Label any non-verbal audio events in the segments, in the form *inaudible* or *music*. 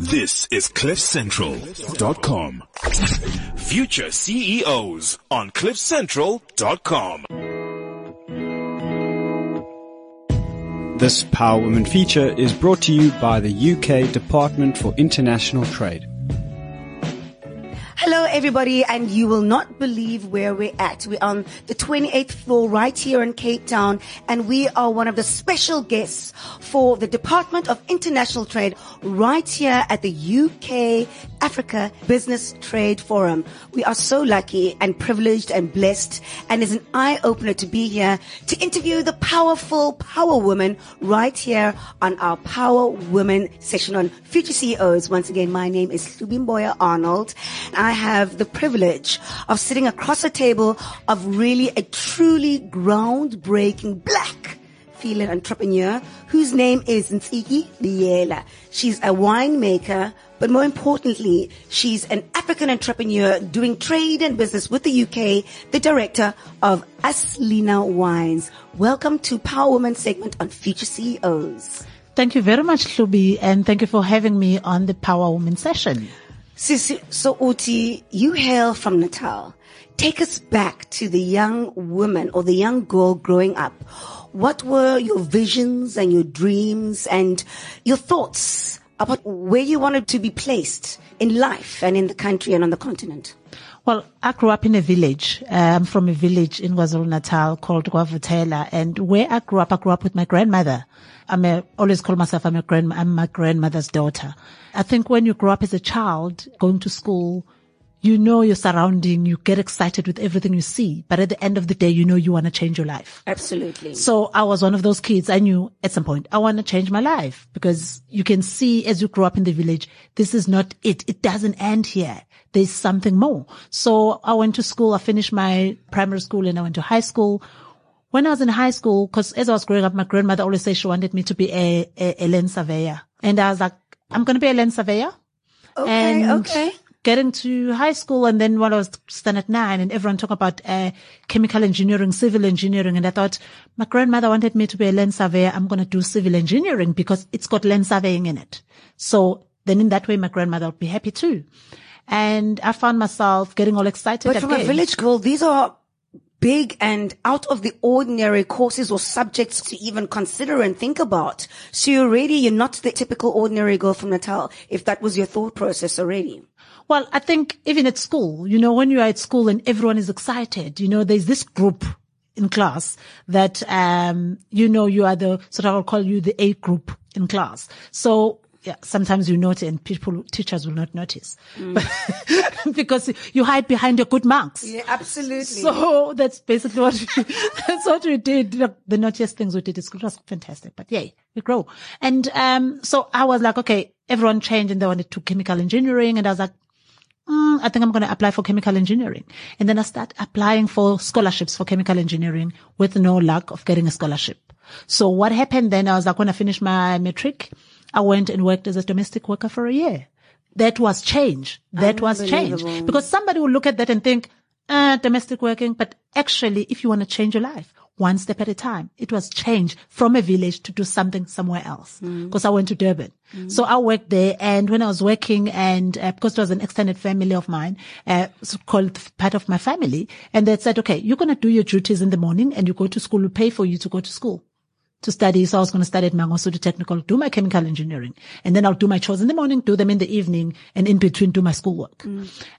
This is CliffCentral.com. Future CEOs on CliffCentral.com. This Power Woman feature is brought to you by the UK Department for International Trade. Hello, everybody, and you will not believe where we're at. We're on the 28th floor right here in Cape Town, and we are one of the special guests for the Department of International Trade right here at the UK Africa Business Trade Forum. We are so lucky and privileged and blessed, and it's an eye opener to be here to interview the powerful power woman right here on our Power Women session on Future CEOs. Once again, my name is Lubimboya Arnold. I have the privilege of sitting across a table of really a truly groundbreaking black female entrepreneur whose name is Ntsiki Biyela. She's a winemaker, but more importantly, she's an African entrepreneur doing trade and business with the UK, the director of Aslina Wines. Welcome to Power Woman segment on Future CEOs. Thank you very much, Luby, and thank you for having me on the Power Woman session. Sisi, so Uti, you hail from Natal. Take us back to the young woman or the young girl growing up. What were your visions and your dreams and your thoughts about where you wanted to be placed in life and in the country and on the continent? Well, I grew up in a village. I'm from a village in KwaZulu Natal called Guavutela. And where I grew up, I grew up with my grandmother. I'm a, always call myself, I'm a grand, I'm my grandmother's daughter. I think when you grow up as a child, going to school, you know your surrounding, you get excited with everything you see, but at the end of the day, you know you want to change your life. Absolutely. So I was one of those kids. I knew at some point I want to change my life because you can see as you grow up in the village, this is not it. It doesn't end here. There's something more. So I went to school. I finished my primary school and I went to high school. When I was in high school, cause as I was growing up, my grandmother always said she wanted me to be a, a, a land surveyor. And I was like, I'm going to be a land surveyor. Okay, And okay. Getting to high school and then when I was standard nine and everyone talk about uh, chemical engineering, civil engineering. And I thought my grandmother wanted me to be a land surveyor. I'm going to do civil engineering because it's got land surveying in it. So then in that way, my grandmother would be happy too. And I found myself getting all excited. But from a village girl, these are big and out of the ordinary courses or subjects to even consider and think about. So you're already, you're not the typical ordinary girl from Natal, if that was your thought process already. Well, I think even at school, you know, when you are at school and everyone is excited, you know, there's this group in class that, um, you know, you are the, sort of, I'll call you the A group in class. So, yeah, sometimes you notice and people, teachers will not notice *laughs* because you hide behind your good marks. Yeah, absolutely. So that's basically what we, *laughs* that's what we did. The, naughtiest things we did school It was fantastic, but yay, we grow. And, um, so I was like, okay, everyone changed and they wanted to chemical engineering. And I was like, mm, I think I'm going to apply for chemical engineering. And then I start applying for scholarships for chemical engineering with no luck of getting a scholarship. So what happened then? I was like, when I finished my matric, I went and worked as a domestic worker for a year. That was change. That was change because somebody will look at that and think, uh, domestic working, but actually, if you want to change your life, one step at a time. It was change from a village to do something somewhere else. Because I went to Durban. So I worked there and when I was working and uh, because it was an extended family of mine, uh, called part of my family and they said, okay, you're going to do your duties in the morning and you go to school, we pay for you to go to school to study. So I was going to study at Mangosuthu Technical, do my chemical engineering, and then I'll do my chores in the morning, do them in the evening, and in between do my schoolwork.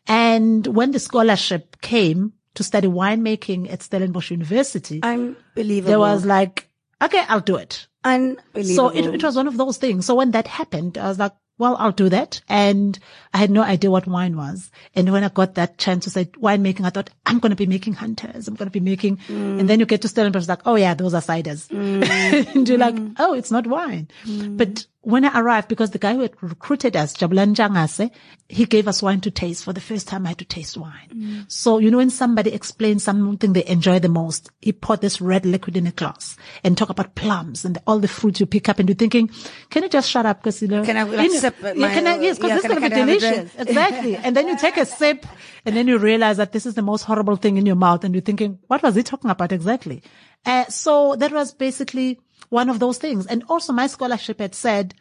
And when the scholarship came to study winemaking at Stellenbosch University, Unbelievable. there was like, okay, I'll do it. Unbelievable. So it, it was one of those things. So when that happened, I was like, well, I'll do that. And I had no idea what wine was. And when I got that chance to say winemaking, I thought, I'm going to be making hunters. I'm going to be making, mm. and then you get to Stellenbosch, like, oh yeah, those are ciders. Mm. *laughs* and you're like, mm. oh, it's not wine. But when I arrived, because the guy who had recruited us, Jabulan Jangase, he gave us wine to taste. For the first time, I had to taste wine. So, you know, when somebody explains something they enjoy the most, he poured this red liquid in a glass and talk about plums and all the fruits you pick up and you're thinking, can you just shut up? Cause you know, Can I, like, know, sip my- can I, yes, cause yeah, this is going to be can I have a delicious. Exactly. *laughs* and then you take a sip and then you realize that this is the most horrible thing in your mouth and you're thinking, what was he talking about exactly? Uh, so that was basically one of those things. And also my scholarship had said,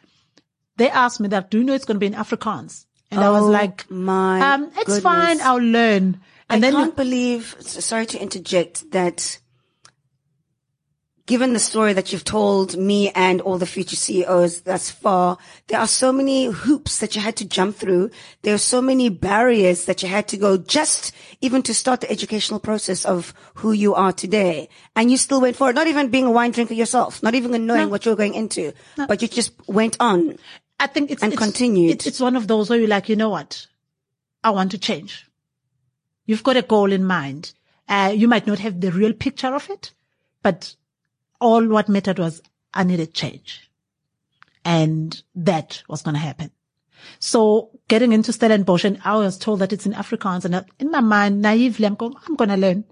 they asked me that, do you know it's going to be in Afrikaans? And I was Oh, like, my um, it's goodness. fine. I'll learn. And I then can't believe, sorry to interject, that given the story that you've told me and all the future CEOs thus far, there are so many hoops that you had to jump through. There are so many barriers that you had to go just even to start the educational process of who you are today. And you still went for it, not even being a wine drinker yourself, not even knowing what you were going into, but you just went on. I think it's and it's, continued. It's, it's one of those where you're like, you know what? I want to change. You've got a goal in mind. Uh, you might not have the real picture of it, but all what mattered was I needed change. And that was going to happen. So getting into Stellenbosch and I was told that it's in Afrikaans and in my mind, naively, I'm going, I'm going to learn.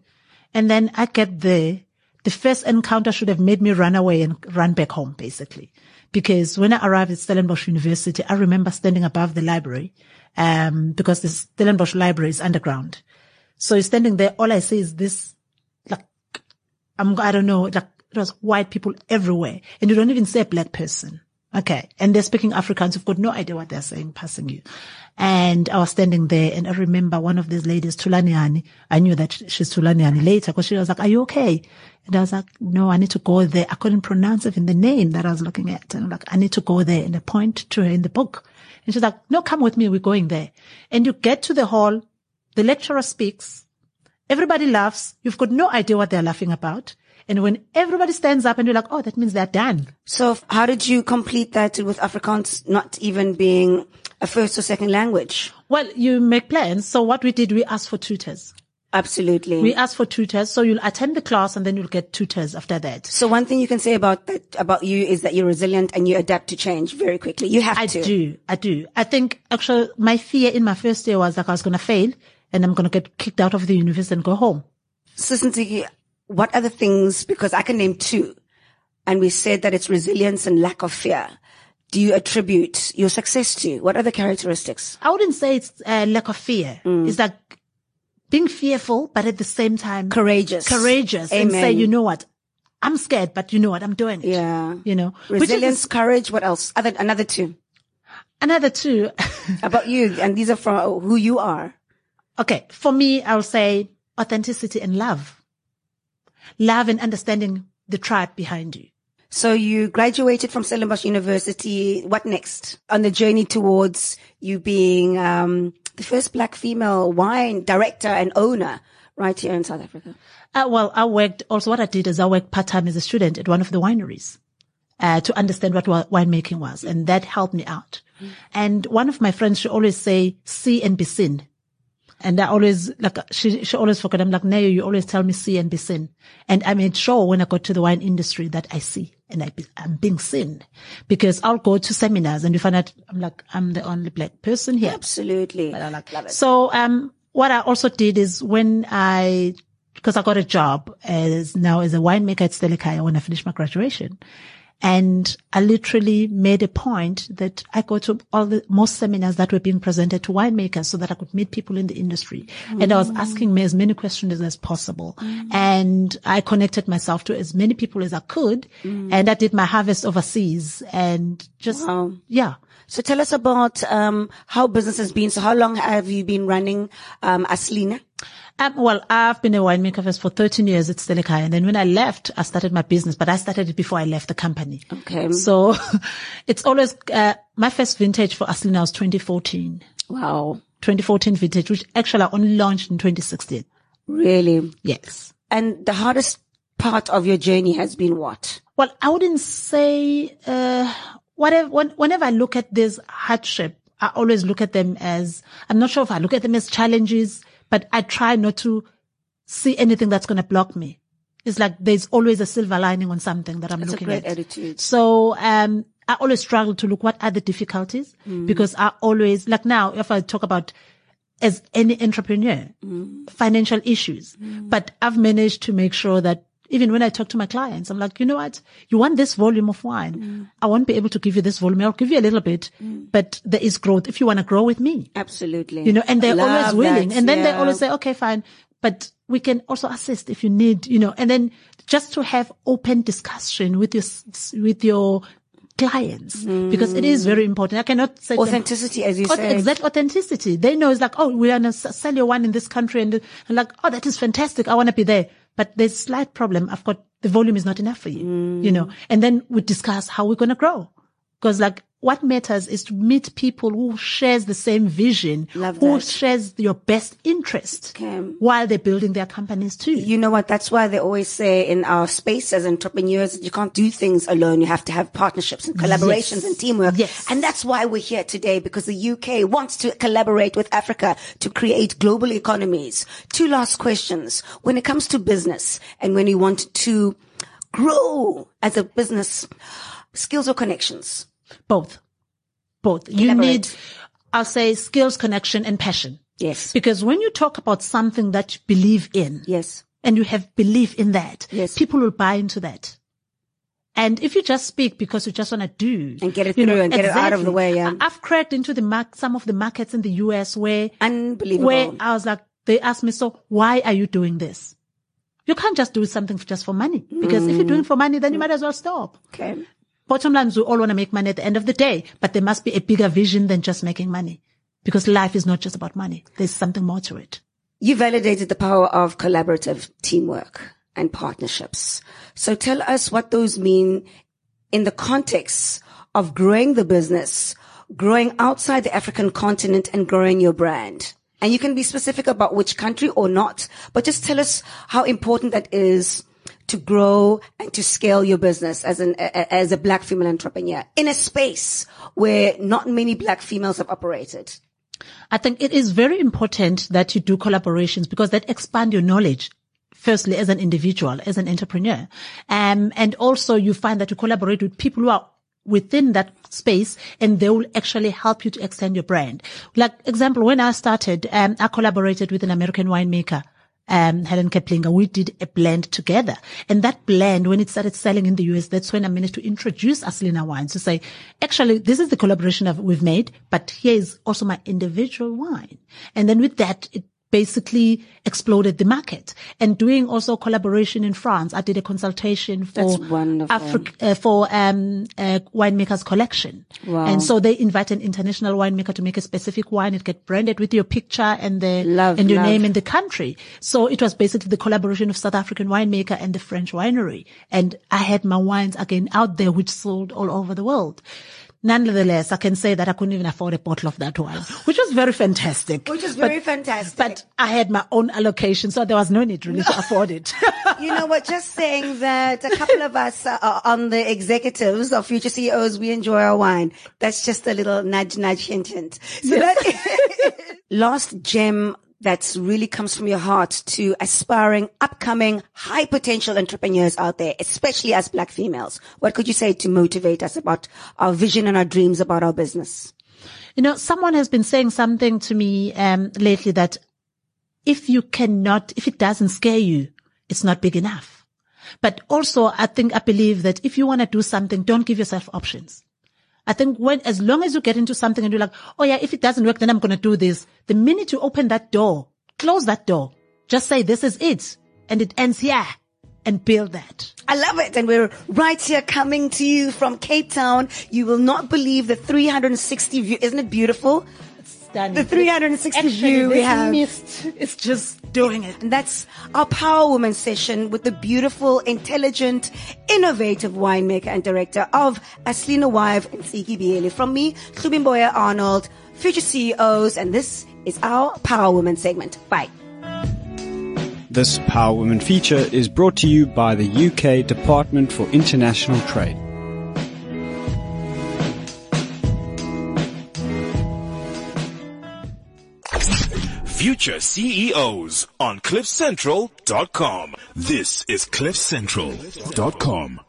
And then I get there. The first encounter should have made me run away and run back home, basically. Because when I arrived at Stellenbosch University, I remember standing above the library, um, because the Stellenbosch library is underground. So standing there. All I see is this, like, I'm, I don't know, like, it was white people everywhere. And you don't even see a black person. Okay. And they're speaking Afrikaans. You've got no idea what they're saying, passing you. And I was standing there and I remember one of these ladies, Tulaniani. I knew that she's Tulaniani later because she was like, are you okay? And I was like, no, I need to go there. I couldn't pronounce even the name that I was looking at. And I'm like, I need to go there and I point to her in the book. And she's like, no, come with me. We're going there. And you get to the hall. The lecturer speaks. Everybody laughs. You've got no idea what they're laughing about. And when everybody stands up and you're like, oh, that means they're done. So how did you complete that with Afrikaans not even being a first or second language? Well, you make plans. So what we did, we asked for tutors. Absolutely. We asked for tutors. So you'll attend the class and then you'll get tutors after that. so one thing you can say about that, about you is that you're resilient and you adapt to change very quickly. You have I to. I do. I do. I think actually my fear in my first year was like I was going to fail and I'm going to get kicked out of the university and go home. So Sisinti, what are the things, because I can name two, and we said that it's resilience and lack of fear. Do you attribute your success to? What other characteristics? I wouldn't say it's a lack of fear. Mm. It's like being fearful, but at the same time Courageous. courageous and say, you know what? I'm scared, but you know what? I'm doing it. Yeah. You know, which is Resilience, courage, what else? Other, another two. another two. *laughs* About you, and these are from who you are. okay. For me, I'll say authenticity and love. Love and understanding the tribe behind you. So you graduated from Stellenbosch University. What next on the journey towards you being um, the first black female wine director and owner right here in South Africa? Uh, well, I worked also what I did is I worked part time as a student at one of the wineries. Uh, to understand what winemaking was. And that helped me out. And one of my friends, she always say, see and be seen. And I always, like, she, she always forgot. I'm like, no, you always tell me see and be seen. And I made sure when I got to the wine industry that I see and I be, I'm being seen because I'll go to seminars and you find out I'm like, I'm the only black person here. Absolutely. But I like Love it. So, um, what I also did is when I, because I got a job as now as a winemaker at Stellekaya when I finished my graduation. And I literally made a point that I go to all the most seminars that were being presented to winemakers so that I could meet people in the industry. And I was asking me as many questions as possible. And I connected myself to as many people as I could. And I did my harvest overseas and just, Wow. yeah. So tell us about um, how business has been. So how long have you been running um, Aslina? Um, well, I've been a winemaker first for 13 years at Stellekaya. And then when I left, I started my business, but I started it before I left the company. Okay. So *laughs* it's always, uh, my first vintage for Aslina was 2014, Wow. 2014 vintage, which actually I only launched in 2016. Really? Yes. And the hardest part of your journey has been what? Well, I wouldn't say, uh, whatever, when, whenever I look at this hardship, I always look at them as, I'm not sure if I look at them as challenges, but I try not to see anything that's going to block me. It's like there's always a silver lining on something that I'm a looking great at. attitude. So, um, I always struggle to look what are the difficulties mm. because I always, like now, if I talk about as any entrepreneur, mm. financial issues, mm. but I've managed to make sure that even when I talk to my clients, I'm like, you know what? You want this volume of wine. Mm. I won't be able to give you this volume. I'll give you a little bit, mm. but there is growth if you want to grow with me, Absolutely. you know, and they're Love always willing. that, And then they always say, okay, fine, but we can also assist if you need, you know, and then just to have open discussion with your, with your clients mm. because it is very important. I cannot say to them- Authenticity, as you Auth- said. Exact authenticity. They know it's like, oh, we're going to sell your wine in this country and, and like, oh, that is fantastic. I want to be there. But there's slight problem. I've got the volume is not enough for you, Mm. you know, and then we discuss how we're going to grow. Cause like what matters is to meet people who shares the same vision, who shares your best interest Okay. while they're building their companies too. You know what? That's why they always say in our space as entrepreneurs, you can't do things alone. You have to have partnerships and collaborations Yes. and teamwork. Yes. And that's why we're here today because the UK wants to collaborate with Africa to create global economies. Two last questions. When it comes to business and when you want to grow as a business, skills or connections? Both. Both. You Elaborate. need, I'll say skills, connection and passion. Yes. Because when you talk about something that you believe in, Yes. and you have belief in that, Yes. people will buy into that. And if you just speak because you just want to do And get it you know, and get it out of the way, yeah. I've cracked into the mark, some of the markets in the US where, Unbelievable. where I was like, they asked me, so why are you doing this? You can't just do something just for money because if you're mm. doing it for money, then you might as well stop. okay. Bottom line is we all want to make money at the end of the day, but there must be a bigger vision than just making money because life is not just about money. There's something more to it. You validated the power of collaborative teamwork and partnerships. So tell us what those mean in the context of growing the business, growing outside the African continent and growing your brand. And you can be specific about which country or not, but just tell us how important that is to grow and to scale your business as an, as a black female entrepreneur in a space where not many black females have operated. I think it is very important that you do collaborations because that expand your knowledge. Firstly, as an individual, as an entrepreneur. Um, and also you find that you collaborate with people who are within that space and they will actually help you to extend your brand. Like example, when I started, um, I collaborated with an American winemaker. Um, Helen Keplinger, we did a blend together. And that blend, when it started selling in the US, that's when I managed to introduce Aslina wines to say, actually, this is the collaboration we've made, but here is also my individual wine. And then with that, it basically exploded the market and doing also collaboration in France. I did a consultation for. Africa, uh, for, um, uh, winemakers collection. Wow. And so they invite an international winemaker to make a specific wine. It get branded with your picture and the, Love, and your love. name in the country. So it was basically the collaboration of South African winemaker and the French winery. And I had my wines again out there, which sold all over the world. Nonetheless, I can say that I couldn't even afford a bottle of that wine, which was very fantastic. Which is But- very fantastic. But I had my own allocation, so there was no need really to afford it. *laughs* you know what? Just saying that a couple of us are on the executives of future CEOs, we enjoy our wine. That's just a little nudge, nudge, hint, hint. So that *laughs* *laughs* last gem that really comes from your heart to aspiring, upcoming, high potential entrepreneurs out there, especially as black females. What could you say to motivate us about our vision and our dreams about our business? You know, someone has been saying something to me um, lately that if you cannot, if it doesn't scare you, it's not big enough. But also, I think, I believe that if you want to do something, don't give yourself options. I think when, as long as you get into something and you're like, oh yeah, if it doesn't work, then I'm going to do this. The minute you open that door, close that door. Just say, this is it. And it ends here and build that. I love it. And we're right here coming to you from Cape Town. You will not believe the 360 view. Isn't it beautiful? Stunning. The 360 Actually, view we have. mist is just doing it. And that's our Power Woman session with the beautiful, intelligent, innovative winemaker and director of Aslina Wines and Siki Bieli. From me, Subimboya Arnold, future CEOs, and this is our Power Woman segment. Bye. This Power Women feature is brought to you by the UK Department for International Trade. Future CEOs on CliffCentral.com. This is CliffCentral.com.